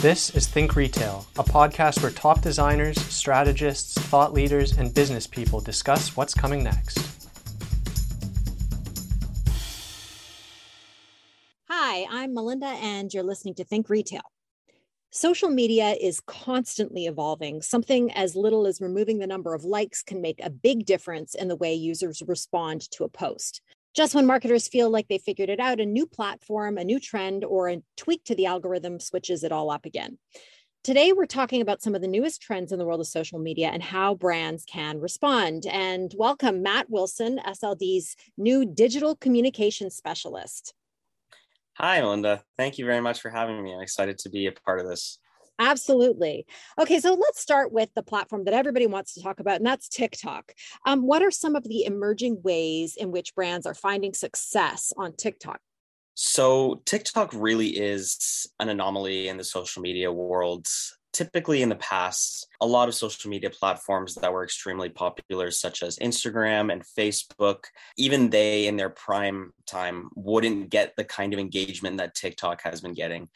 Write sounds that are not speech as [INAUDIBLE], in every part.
This is Think Retail, a podcast where top designers, strategists, thought leaders, and business people discuss what's coming next. Hi, I'm Melinda, and you're listening to Think Retail. Social media is constantly evolving. Something as little as removing the number of likes can make a big difference in the way users respond to a post. Just when marketers feel like they figured it out, a new platform, a new trend, or a tweak to the algorithm switches it all up again. Today, we're talking about some of the newest trends in the world of social media and how brands can respond. And welcome, Matt Wilson, SLD's new digital communication specialist. Hi, Melinda. Thank you very much for having me. I'm excited to be a part of this. Absolutely. Okay, so let's start with the platform that everybody wants to talk about, and that's TikTok. Um, what are some of the emerging ways in which brands are finding success on TikTok? So, TikTok really is an anomaly in the social media world. Typically, in the past, a lot of social media platforms that were extremely popular, such as Instagram and Facebook, even they in their prime time wouldn't get the kind of engagement that TikTok has been getting.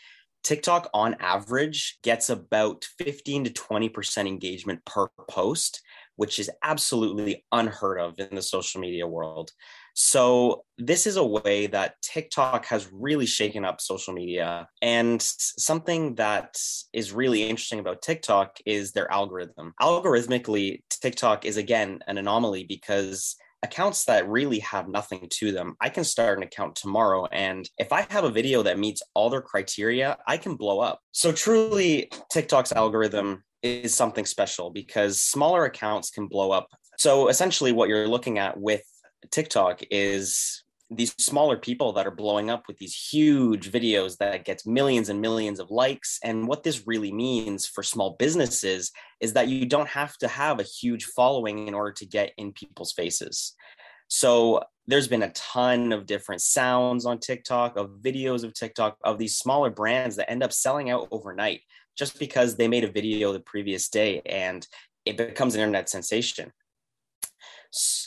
TikTok on average gets about 15 to 20% engagement per post, which is absolutely unheard of in the social media world. So, this is a way that TikTok has really shaken up social media. And something that is really interesting about TikTok is their algorithm. Algorithmically, TikTok is again an anomaly because accounts that really have nothing to them, I can start an account tomorrow. And if I have a video that meets all their criteria, I can blow up. So, truly, TikTok's algorithm is something special because smaller accounts can blow up. So, essentially, what you're looking at with TikTok is these smaller people that are blowing up with these huge videos that gets millions and millions of likes. And what this really means for small businesses is that you don't have to have a huge following in order to get in people's faces. So there's been a ton of different sounds on TikTok of videos of TikTok of these smaller brands that end up selling out overnight just because they made a video the previous day and it becomes an internet sensation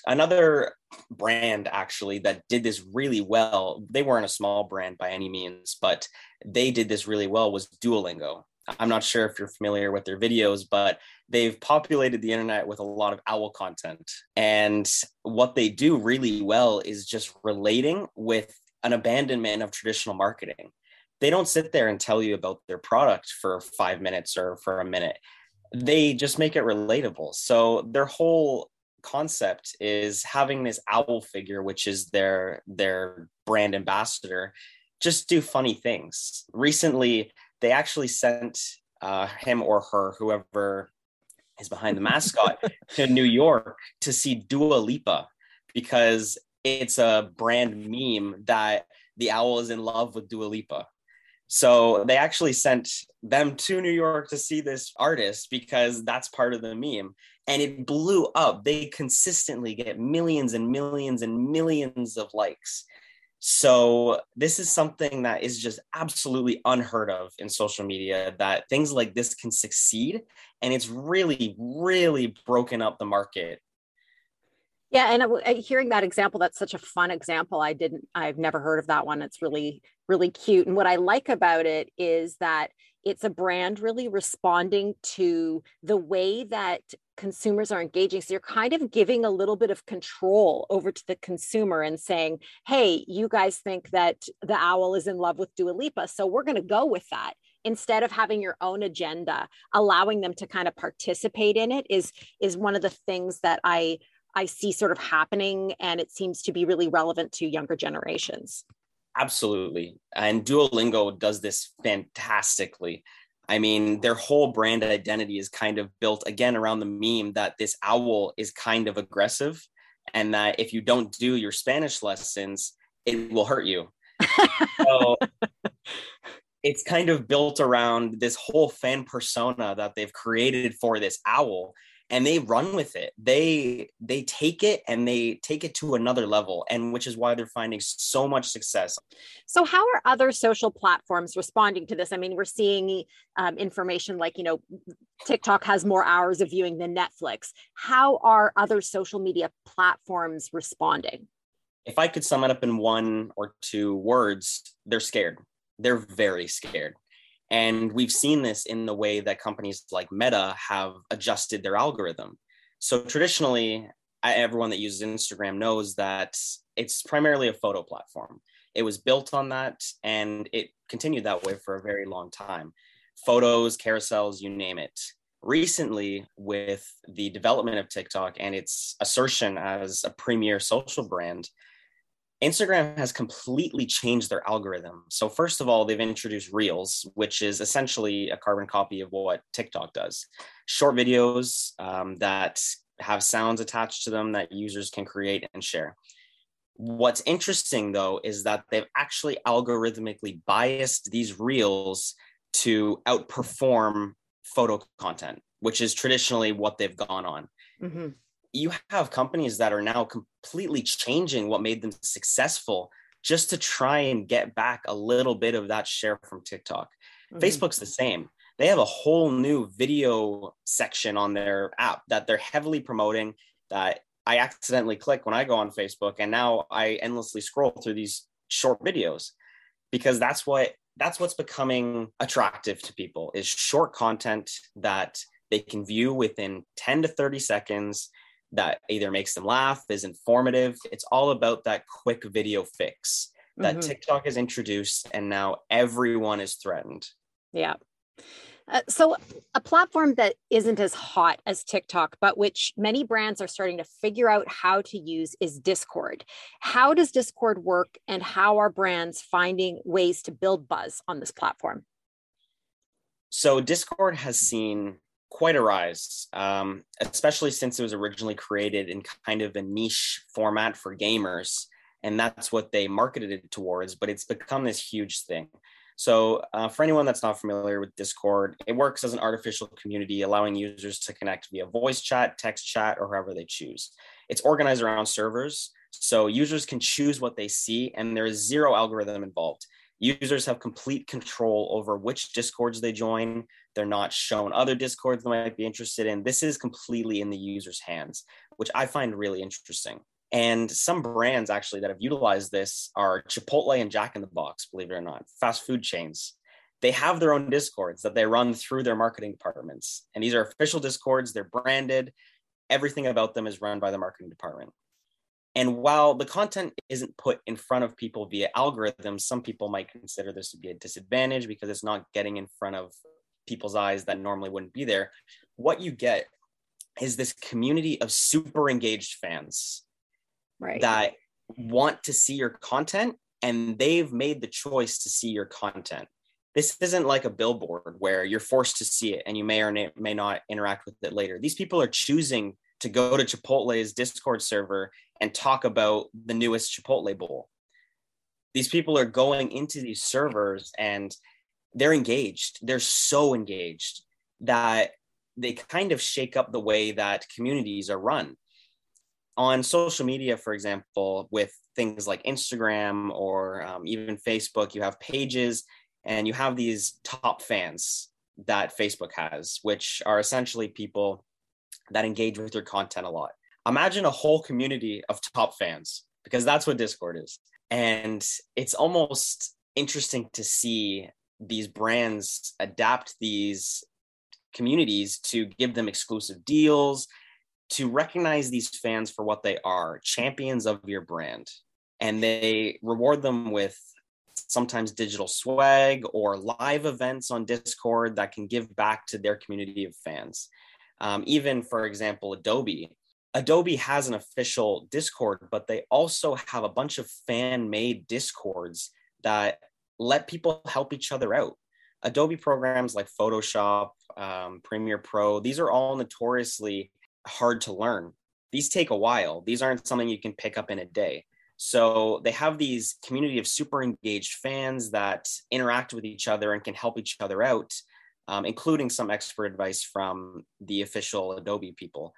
another brand actually that did this really well. They weren't a small brand by any means but they did this really well was duolingo. I'm not sure if you're familiar with their videos but they've populated the internet with a lot of owl content. And what they do really well is just relating with an abandonment of traditional marketing. They don't sit there and tell you about their product for five minutes or for a minute. They just make it relatable. So their whole concept is having this owl figure, which is their their brand ambassador, just do funny things. Recently, they actually sent uh, him or her, whoever is behind the mascot, [LAUGHS] to New York to see Dua Lipa because it's a brand meme that the owl is in love with Dua Lipa. So they actually sent them to New York to see this artist because that's part of the meme. And it blew up. They consistently get millions and millions and millions of likes. So this is something that is just absolutely unheard of in social media that things like this can succeed. And it's really, really broken up the market yeah, and uh, hearing that example, that's such a fun example. I didn't, I've never heard of that one. It's really, really cute. And what I like about it is that it's a brand really responding to the way that consumers are engaging. So you're kind of giving a little bit of control over to the consumer and saying, hey, you guys think that the owl is in love with Dua Lipa. So we're going to go with that instead of having your own agenda allowing them to kind of participate in it is is one of the things that i I see sort of happening, and it seems to be really relevant to younger generations. Absolutely. And Duolingo does this fantastically. I mean, their whole brand identity is kind of built again around the meme that this owl is kind of aggressive and that if you don't do your Spanish lessons, it will hurt you. so [LAUGHS] it's kind of built around this whole fan persona that they've created for this owl and they run with it. They they take it and they take it to another level and which is why they're finding so much success. So how are other social platforms responding to this? I mean we're seeing um, information like you know tiktok has more hours of viewing than netflix. How are other social media platforms responding? If i could sum it up in one or two words they're scared. They're very scared And we've seen this in the way that companies like Meta have adjusted their algorithm. So traditionally, everyone that uses Instagram knows that it's primarily a photo platform. It was built on that and it continued that way for a very long time. Photos, carousels, you name it. Recently, with the development of TikTok and its assertion as a premier social brand, Instagram has completely changed their algorithm. So, first of all, they've introduced Reels, which is essentially a carbon copy of what TikTok does short videos um, that have sounds attached to them that users can create and share. What's interesting, though, is that they've actually algorithmically biased these Reels to outperform photo content, which is traditionally what they've gone on. Mm-hmm you have companies that are now completely changing what made them successful just to try and get back a little bit of that share from TikTok. Mm-hmm. Facebook's the same. They have a whole new video section on their app that they're heavily promoting that I accidentally click when I go on Facebook and now I endlessly scroll through these short videos because that's what that's what's becoming attractive to people is short content that they can view within 10 to 30 seconds that either makes them laugh, is informative. It's all about that quick video fix that mm-hmm. TikTok has introduced, and now everyone is threatened. Yeah. Uh, so, a platform that isn't as hot as TikTok, but which many brands are starting to figure out how to use is Discord. How does Discord work, and how are brands finding ways to build buzz on this platform? So, Discord has seen quite a rise, um, especially since it was originally created in kind of a niche format for gamers. And that's what they marketed it towards, but it's become this huge thing. So, uh, for anyone that's not familiar with Discord, it works as an artificial community, allowing users to connect via voice chat, text chat, or however they choose. It's organized around servers, so users can choose what they see, and there is zero algorithm involved. Users have complete control over which discords they join. They're not shown other discords they might be interested in. This is completely in the user's hands, which I find really interesting. And some brands actually that have utilized this are Chipotle and Jack in the Box, believe it or not, fast food chains. They have their own discords that they run through their marketing departments. And these are official discords, they're branded. Everything about them is run by the marketing department. And while the content isn't put in front of people via algorithms, some people might consider this to be a disadvantage because it's not getting in front of people's eyes that normally wouldn't be there. What you get is this community of super engaged fans right. that want to see your content and they've made the choice to see your content. This isn't like a billboard where you're forced to see it and you may or may not interact with it later. These people are choosing to go to Chipotle's Discord server and talk about the newest Chipotle bowl. These people are going into these servers and they're engaged. They're so engaged that they kind of shake up the way that communities are run. On social media, for example, with things like Instagram or um, even Facebook, you have pages and you have these top fans that Facebook has, which are essentially people that engage with your content a lot imagine a whole community of top fans because that's what Discord is. And it's almost interesting to see these brands adapt these communities to give them exclusive deals, to recognize these fans for what they are champions of your brand. And they reward them with sometimes digital swag or live events on Discord that can give back to their community of fans. Um, even, for example, Adobe Adobe has an official Discord, but they also have a bunch of fan made Discords that let people help each other out. Adobe programs like Photoshop, um, Premiere Pro, these are all notoriously hard to learn. These take a while. These aren't something you can pick up in a day. So they have these community of super engaged fans that interact with each other and can help each other out, um, including some expert advice from the official Adobe people.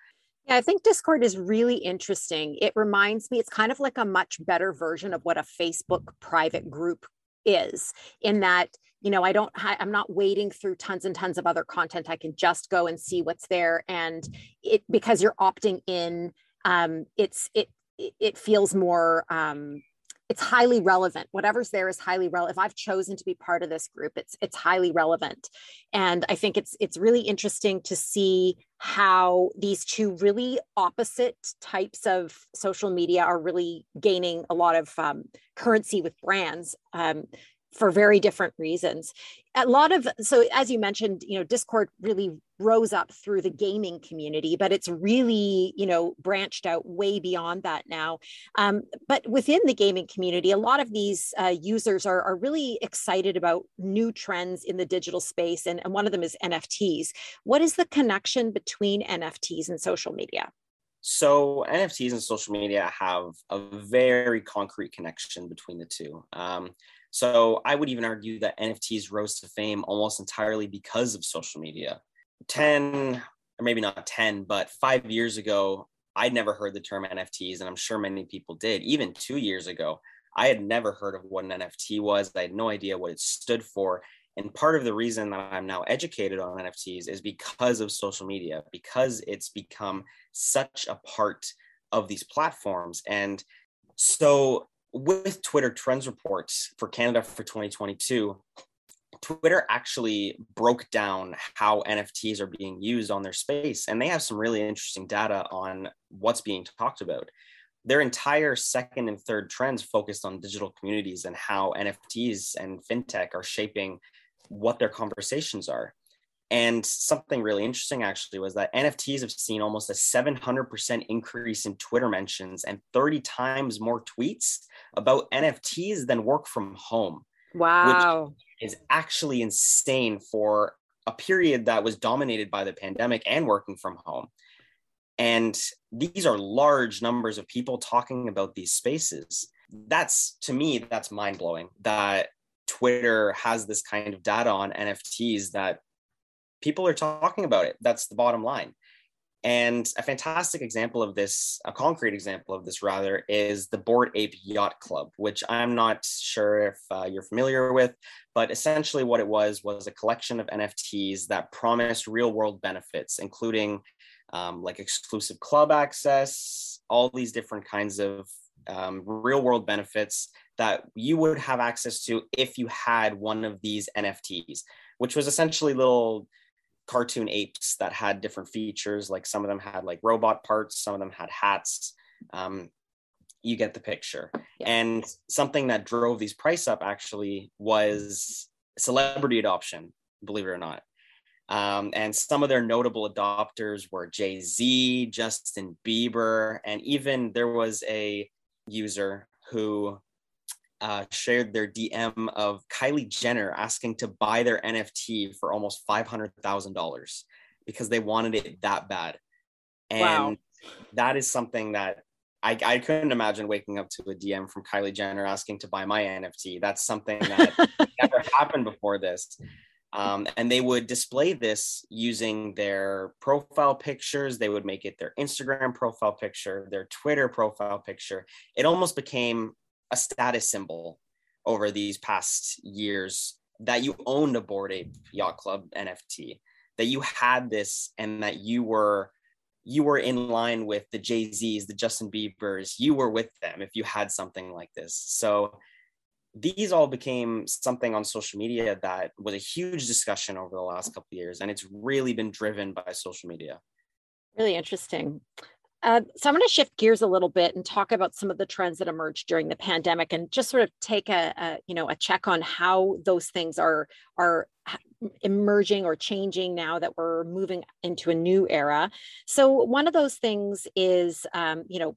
Yeah, I think Discord is really interesting. It reminds me, it's kind of like a much better version of what a Facebook private group is, in that, you know, I don't, I'm not wading through tons and tons of other content. I can just go and see what's there. And it, because you're opting in, um, it's, it, it feels more, um, it's highly relevant. Whatever's there is highly relevant if i've chosen to be part of this group it's it's highly relevant. And i think it's it's really interesting to see how these two really opposite types of social media are really gaining a lot of um, currency with brands. Um, for very different reasons. A lot of so as you mentioned you know discord really rose up through the gaming community but it's really you know branched out way beyond that now. Um, but within the gaming community a lot of these uh, users are, are really excited about new trends in the digital space and, and one of them is nfts what is the connection between nfts and social media? So nfts and social media have a very concrete connection between the two. Um, so I would even argue that NFTs rose to fame almost entirely because of social media. 10, or maybe not 10, but five years ago, I'd never heard the term NFTs, and I'm sure many people did. Even two years ago, I had never heard of what an NFT was. I had no idea what it stood for. And part of the reason that I'm now educated on NFTs is because of social media, because it's become such a part of these platforms. And so with Twitter Trends Reports for Canada for 2022, Twitter actually broke down how NFTs are being used on their space, and they have some really interesting data on what's being talked about. Their entire second and third trends focused on digital communities and how NFTs and fintech are shaping what their conversations are. And something really interesting actually was that NFTs have seen almost a 700% increase in Twitter mentions and 30 times more tweets about NFTs than work from home. Wow. Which is actually insane for a period that was dominated by the pandemic and working from home. And these are large numbers of people talking about these spaces. That's to me, that's mind blowing that Twitter has this kind of data on NFTs that people are talking about it. That's the bottom line. And a fantastic example of this, a concrete example of this rather, is the Bored Ape Yacht Club, which I'm not sure if uh, you're familiar with, but essentially what it was was a collection of NFTs that promised real world benefits, including um, like exclusive club access, all these different kinds of um, real world benefits that you would have access to if you had one of these NFTs, which was essentially little cartoon apes that had different features. Like some of them had like robot parts, some of them had hats. Um, you get the picture. Yeah. And something that drove these price up actually was celebrity adoption, believe it or not. Um, and some of their notable adopters were Jay Z, Justin Bieber, and even there was a user who uh, shared their DM of Kylie Jenner asking to buy their NFT for almost $500,000 because they wanted it that bad. And wow. that is something that I, I couldn't imagine waking up to a DM from Kylie Jenner asking to buy my NFT. That's something that [LAUGHS] never happened before this. Um, and they would display this using their profile pictures. They would make it their Instagram profile picture, their Twitter profile picture. It almost became a status symbol over these past years that you owned a Bored Ape Yacht Club NFT, that you had this, and that you were you were in line with the Jay Z's, the Justin Bieber's. You were with them if you had something like this. So these all became something on social media that was a huge discussion over the last couple years, and it's really been driven by social media. Really interesting. Uh, so I'm going to shift gears a little bit and talk about some of the trends that emerged during the pandemic, and just sort of take a, a you know a check on how those things are are emerging or changing now that we're moving into a new era. So one of those things is um, you know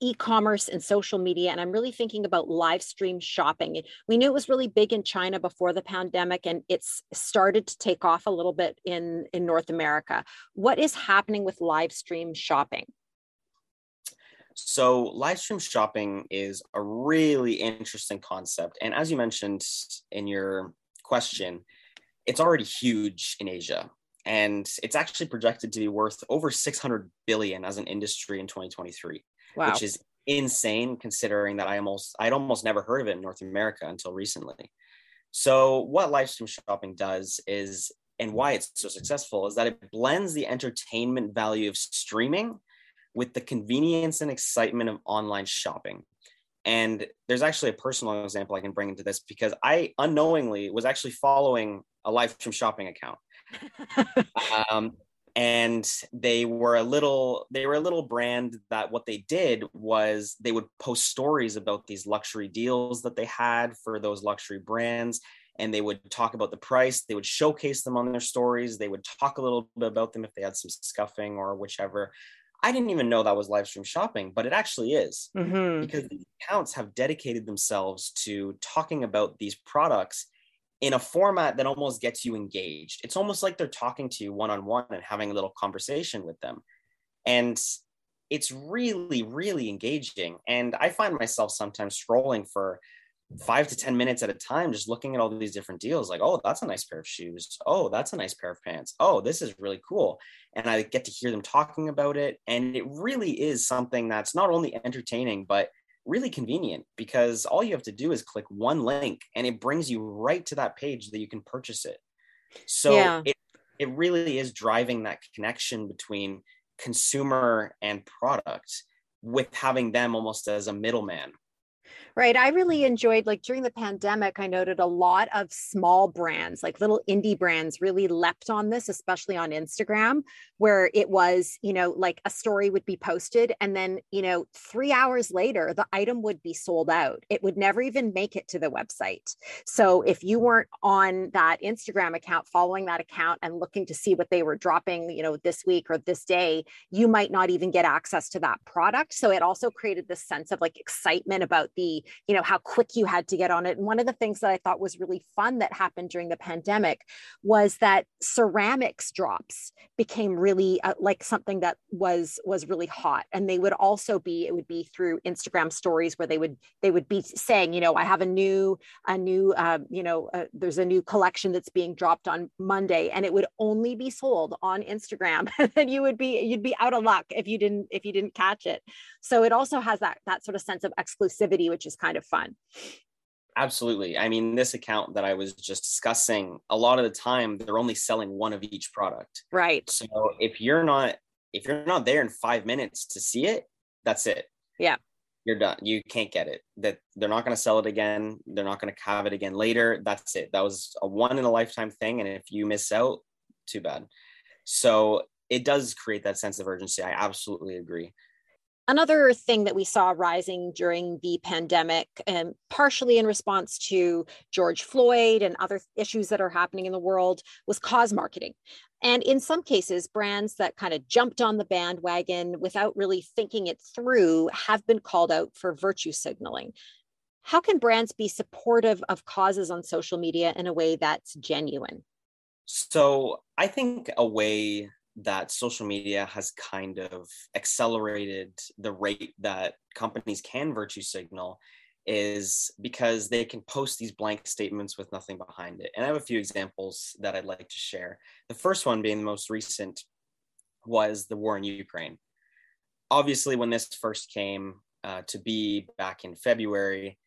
e-commerce and social media and i'm really thinking about live stream shopping. We knew it was really big in china before the pandemic and it's started to take off a little bit in in north america. What is happening with live stream shopping? So live stream shopping is a really interesting concept and as you mentioned in your question it's already huge in asia and it's actually projected to be worth over 600 billion as an industry in 2023 wow. which is insane considering that I almost I'd almost never heard of it in North America until recently. So what live stream shopping does is and why it's so successful is that it blends the entertainment value of streaming with the convenience and excitement of online shopping. And there's actually a personal example I can bring into this because I unknowingly was actually following a live stream shopping account. [LAUGHS] um, and they were a little they were a little brand that what they did was they would post stories about these luxury deals that they had for those luxury brands and they would talk about the price they would showcase them on their stories they would talk a little bit about them if they had some scuffing or whichever i didn't even know that was live stream shopping but it actually is mm-hmm. because these accounts have dedicated themselves to talking about these products in a format that almost gets you engaged. It's almost like they're talking to you one on one and having a little conversation with them. And it's really, really engaging. And I find myself sometimes scrolling for five to 10 minutes at a time, just looking at all these different deals like, oh, that's a nice pair of shoes. Oh, that's a nice pair of pants. Oh, this is really cool. And I get to hear them talking about it. And it really is something that's not only entertaining, but really convenient because all you have to do is click one link and it brings you right to that page that you can purchase it. So yeah. it, it really is driving that connection between consumer and product with having them almost as a middleman Right. I really enjoyed like during the pandemic, I noted a lot of small brands, like little indie brands really leapt on this, especially on Instagram, where it was, you know, like a story would be posted and then, you know, three hours later, the item would be sold out. It would never even make it to the website. So if you weren't on that Instagram account, following that account and looking to see what they were dropping, you know, this week or this day, you might not even get access to that product. So it also created this sense of like excitement about the you know how quick you had to get on it. And one of the things that i thought was really fun that happened during the pandemic was that ceramics drops became really uh, like something that was was really hot. And they would also be it would be through instagram stories where they would they would be saying you know i have a new a new uh, you know uh, there's a new collection that's being dropped on monday. And it would only be sold on instagram. [LAUGHS] And you would be you'd be out of luck if you didn't if you didn't catch it. So it also has that that sort of sense of exclusivity which is kind of fun. Absolutely. I mean, this account that I was just discussing, a lot of the time they're only selling one of each product. Right. So if you're not if you're not there in 5 minutes to see it, that's it. Yeah. You're done. You can't get it. That they're not going to sell it again. They're not going to have it again later. That's it. That was a one in a lifetime thing and if you miss out, too bad. So it does create that sense of urgency. I absolutely agree. Another thing that we saw rising during the pandemic, and partially in response to George Floyd and other issues that are happening in the world, was cause marketing. And in some cases, brands that kind of jumped on the bandwagon without really thinking it through have been called out for virtue signaling. How can brands be supportive of causes on social media in a way that's genuine? So, I think a way that social media has kind of accelerated the rate that companies can virtue signal is because they can post these blank statements with nothing behind it. And I have a few examples that I'd like to share. The first one being the most recent was the war in Ukraine. Obviously, when this first came uh, to be back in February,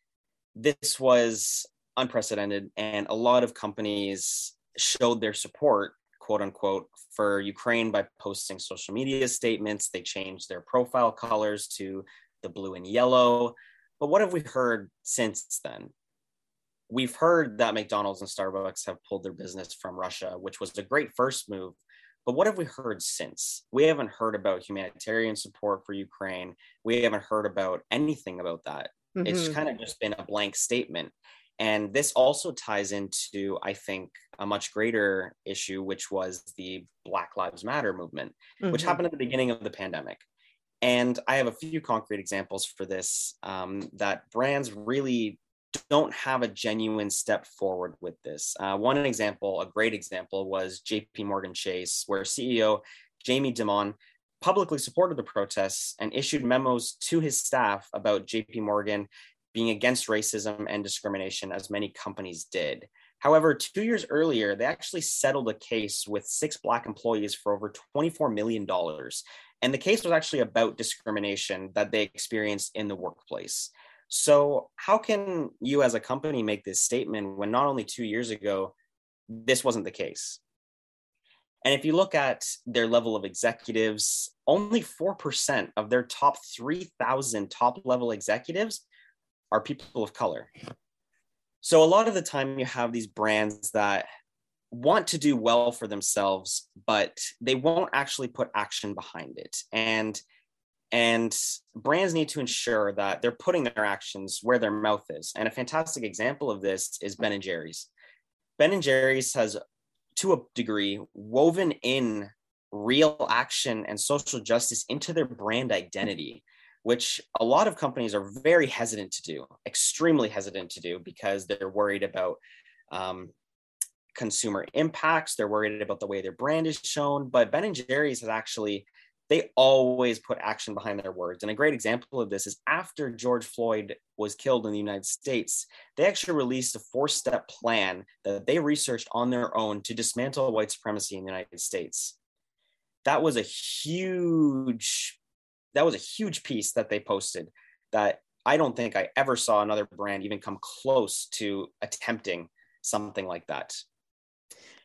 this was unprecedented, and a lot of companies showed their support quote unquote for Ukraine by posting social media statements. They changed their profile colors to the blue and yellow. But what have we heard since then? We've heard that McDonald's and Starbucks have pulled their business from Russia, which was a great first move. But what have we heard since? We haven't heard about humanitarian support for Ukraine. We haven't heard about anything about that. Mm-hmm. It's kind of just been a blank statement. And this also ties into, I think, a much greater issue, which was the Black Lives Matter movement, mm-hmm. which happened at the beginning of the pandemic. And I have a few concrete examples for this um, that brands really don't have a genuine step forward with this. Uh, one example, a great example, was JP Morgan Chase, where CEO Jamie Dimon publicly supported the protests and issued memos to his staff about JP Morgan being against racism and discrimination, as many companies did. However, two years earlier, they actually settled a case with six Black employees for over $24 million. And the case was actually about discrimination that they experienced in the workplace. So, how can you as a company make this statement when not only two years ago, this wasn't the case? And if you look at their level of executives, only 4% of their top 3,000 top level executives are people of color. So a lot of the time you have these brands that want to do well for themselves, but they won't actually put action behind it. And and brands need to ensure that they're putting their actions where their mouth is. And a fantastic example of this is Ben and Jerry's. Ben and Jerry's has, to a degree, woven in real action and social justice into their brand identity, which a lot of companies are very hesitant to do, extremely hesitant to do, because they're worried about um, consumer impacts. They're worried about the way their brand is shown. But Ben and Jerry's has actually they always put action behind their words. And a great example of this is after George Floyd was killed in the United States, they actually released a four step plan that they researched on their own to dismantle white supremacy in the United States. That was a huge that was a huge piece that they posted that I don't think I ever saw another brand even come close to attempting something like that.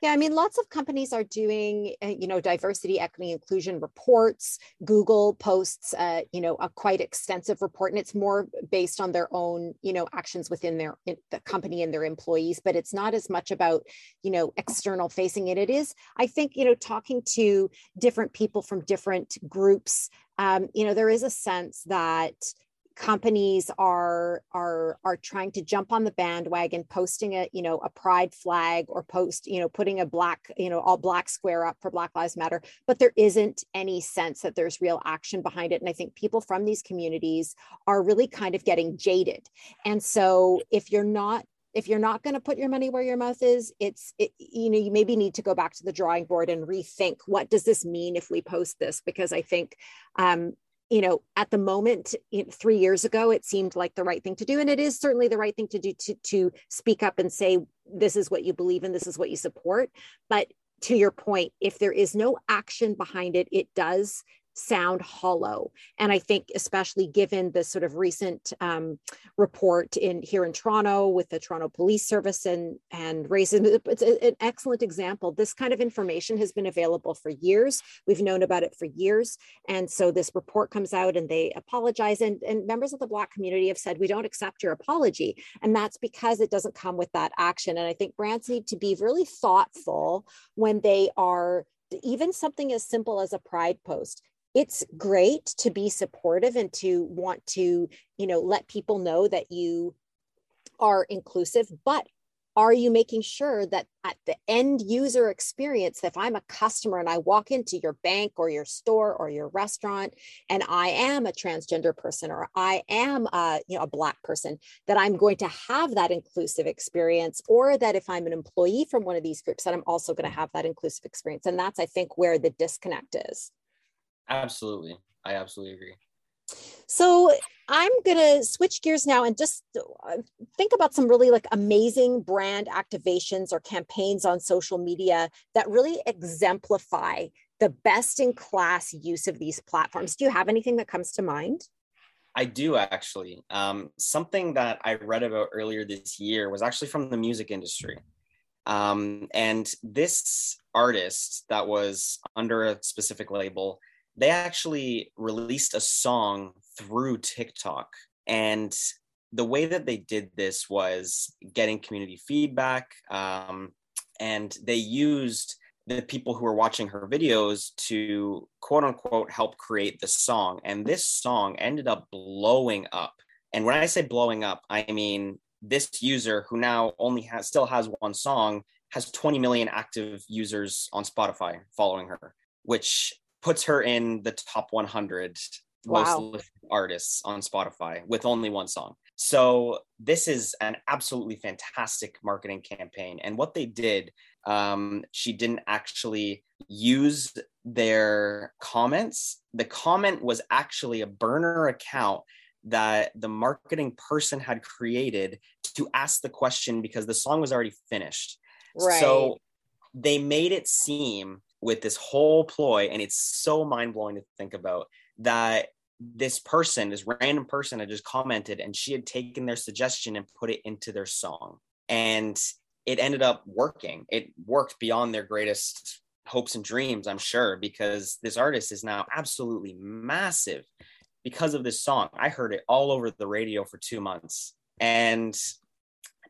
Yeah, I mean, lots of companies are doing, uh, you know, diversity, equity, inclusion reports. Google posts, uh, you know, a quite extensive report, and it's more based on their own, you know, actions within their the company and their employees. But it's not as much about, you know, external facing it. It is, I think, you know, talking to different people from different groups. Um, you know, there is a sense that companies are are are trying to jump on the bandwagon posting a you know a pride flag or post you know putting a black you know all black square up for black lives matter. But there isn't any sense that there's real action behind it. And i think people from these communities are really kind of getting jaded. And so if you're not if you're not going to put your money where your mouth is it's it, you know you maybe need to go back to the drawing board and rethink what does this mean if we post this? Because i think um, you know, at the moment, three years ago, it seemed like the right thing to do. And it is certainly the right thing to do to, to speak up and say, this is what you believe in, this is what you support. But to your point, if there is no action behind it, it does sound hollow. And I think, especially given the sort of recent um, report in here in Toronto with the Toronto Police Service and and racism, it's an excellent example. This kind of information has been available for years. We've known about it for years, and so this report comes out and they apologize. And and members of the Black community have said we don't accept your apology, and that's because it doesn't come with that action. And I think brands need to be really thoughtful when they are even something as simple as a pride post it's great to be supportive and to want to you know let people know that you are inclusive but are you making sure that at the end user experience if i'm a customer and i walk into your bank or your store or your restaurant and i am a transgender person or i am a you know a black person that i'm going to have that inclusive experience or that if i'm an employee from one of these groups that i'm also going to have that inclusive experience. And that's i think where the disconnect is Absolutely. I absolutely agree. So I'm going to switch gears now and just uh, think about some really like amazing brand activations or campaigns on social media that really exemplify the best in class use of these platforms. Do you have anything that comes to mind? I do actually. Um, something that I read about earlier this year was actually from the music industry. Um, and this artist that was under a specific label they actually released a song through TikTok. And the way that they did this was getting community feedback. Um, and they used the people who were watching her videos to quote unquote help create the song. And this song ended up blowing up. And when I say blowing up, I mean this user who now only has still has one song has 20 million active users on Spotify following her, which puts her in the top 100 wow. most artists on Spotify with only one song. So this is an absolutely fantastic marketing campaign. And what they did, um, she didn't actually use their comments. The comment was actually a burner account that the marketing person had created to ask the question because the song was already finished. Right. So they made it seem with this whole ploy and it's so mind-blowing to think about that this person this random person had just commented and she had taken their suggestion and put it into their song. And it ended up working. It worked beyond their greatest hopes and dreams i'm sure because this artist is now absolutely massive because of this song. I heard it all over the radio for two months And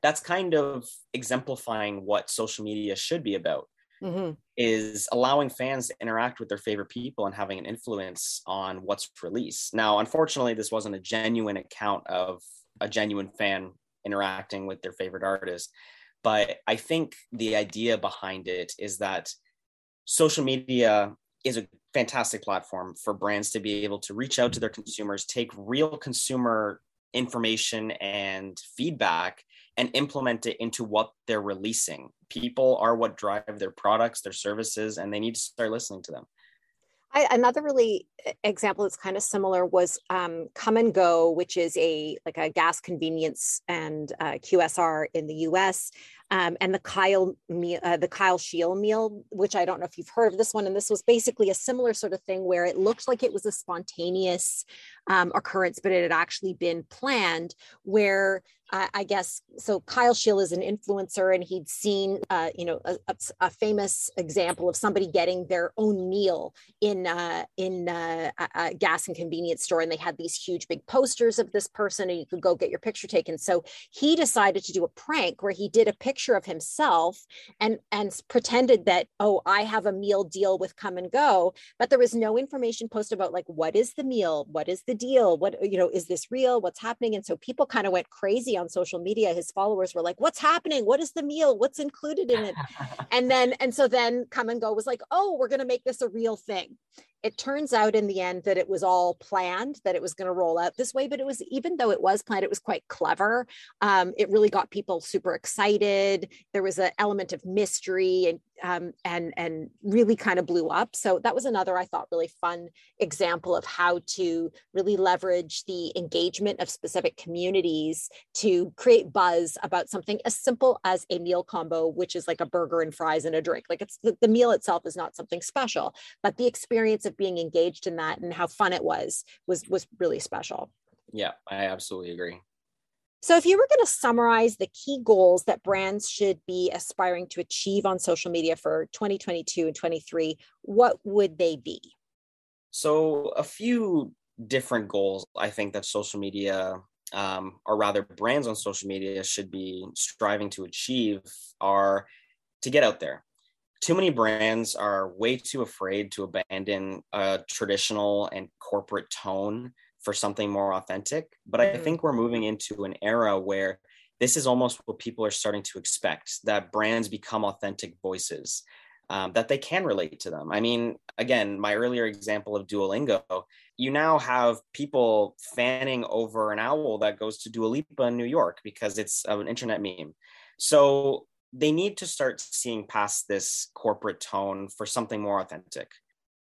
that's kind of exemplifying what social media should be about mm-hmm. is allowing fans to interact with their favorite people and having an influence on what's released. Now, unfortunately, this wasn't a genuine account of a genuine fan interacting with their favorite artist. But I think the idea behind it is that social media is a fantastic platform for brands to be able to reach out to their consumers, take real consumer information and feedback and implement it into what they're releasing. People are what drive their products, their services, and they need to start listening to them. I, another really example that's kind of similar was um, Kum & Go, which is a like a gas convenience and uh, QSR in the U.S. Um, and the Kyle meal, uh, the Kyle Scheele meal, which I don't know if you've heard of this one. And this was basically a similar sort of thing where it looked like it was a spontaneous um, occurrence, but it had actually been planned. Where uh, I guess so. Kyle Scheele is an influencer, and he'd seen, uh, you know, a, a, famous example of somebody getting their own meal in uh, in uh, a, gas and convenience store, and they had these huge big posters of this person, and you could go get your picture taken. So he decided to do a prank where he did a picture of himself and and pretended that oh, I have a meal deal with Kum & Go, but there was no information posted about like what is the meal, what is the deal, what you know, is this real, what's happening, and so people kind of went crazy on social media, his followers were like, What's happening? What is the meal? What's included in it? [LAUGHS] and then, and so then Kum & Go was like, Oh, we're going to make this a real thing it turns out in the end that it was all planned that it was going to roll out this way but it was even though it was planned it was quite clever um, it really got people super excited there was an element of mystery and um, and and really kind of blew up so that was another i thought really fun example of how to really leverage the engagement of specific communities to create buzz about something as simple as a meal combo which is like a burger and fries and a drink like it's the, the meal itself is not something special but the experience of being engaged in that and how fun it was was was really special. Yeah, I absolutely agree. So, if you were going to summarize the key goals that brands should be aspiring to achieve on social media for 2022 and 23, what would they be? So, a few different goals I think that social media, um, or rather brands on social media, should be striving to achieve are to get out there, too many brands are way too afraid to abandon a traditional and corporate tone for something more authentic. But mm. I think we're moving into an era where this is almost what people are starting to expect that brands become authentic voices, um, that they can relate to them. I mean, again, my earlier example of Duolingo, you now have people fanning over an owl that goes to Dua Lipa in New York because it's an internet meme. So they need to start seeing past this corporate tone for something more authentic.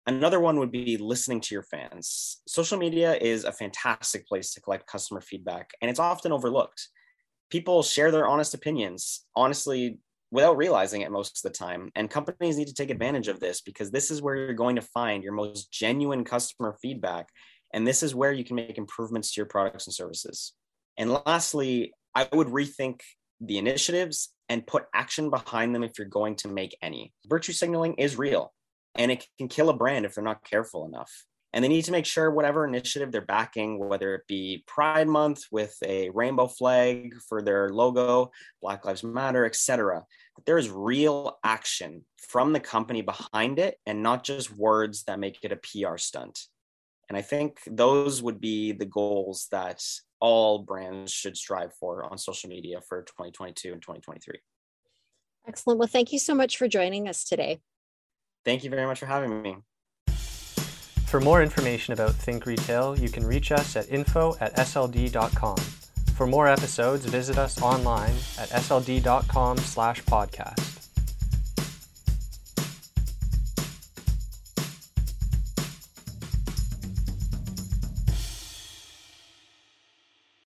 Another one would be listening to your fans. Social media is a fantastic place to collect customer feedback, and it's often overlooked. People share their honest opinions, honestly, without realizing it most of the time. And companies need to take advantage of this because this is where you're going to find your most genuine customer feedback. And this is where you can make improvements to your products and services. And lastly, I would rethink the initiatives and put action behind them if you're going to make any. Virtue signaling is real and it can kill a brand if they're not careful enough. And they need to make sure whatever initiative they're backing, whether it be Pride Month with a rainbow flag for their logo, Black Lives Matter, etc., that there is real action from the company behind it and not just words that make it a PR stunt. And I think those would be the goals that all brands should strive for on social media for 2022 and 2023. Excellent. Well, thank you so much for joining us today. Thank you very much for having me. For more information about Think Retail, you can reach us at info at sld.com. For more episodes, visit us online at sld.com slash podcast.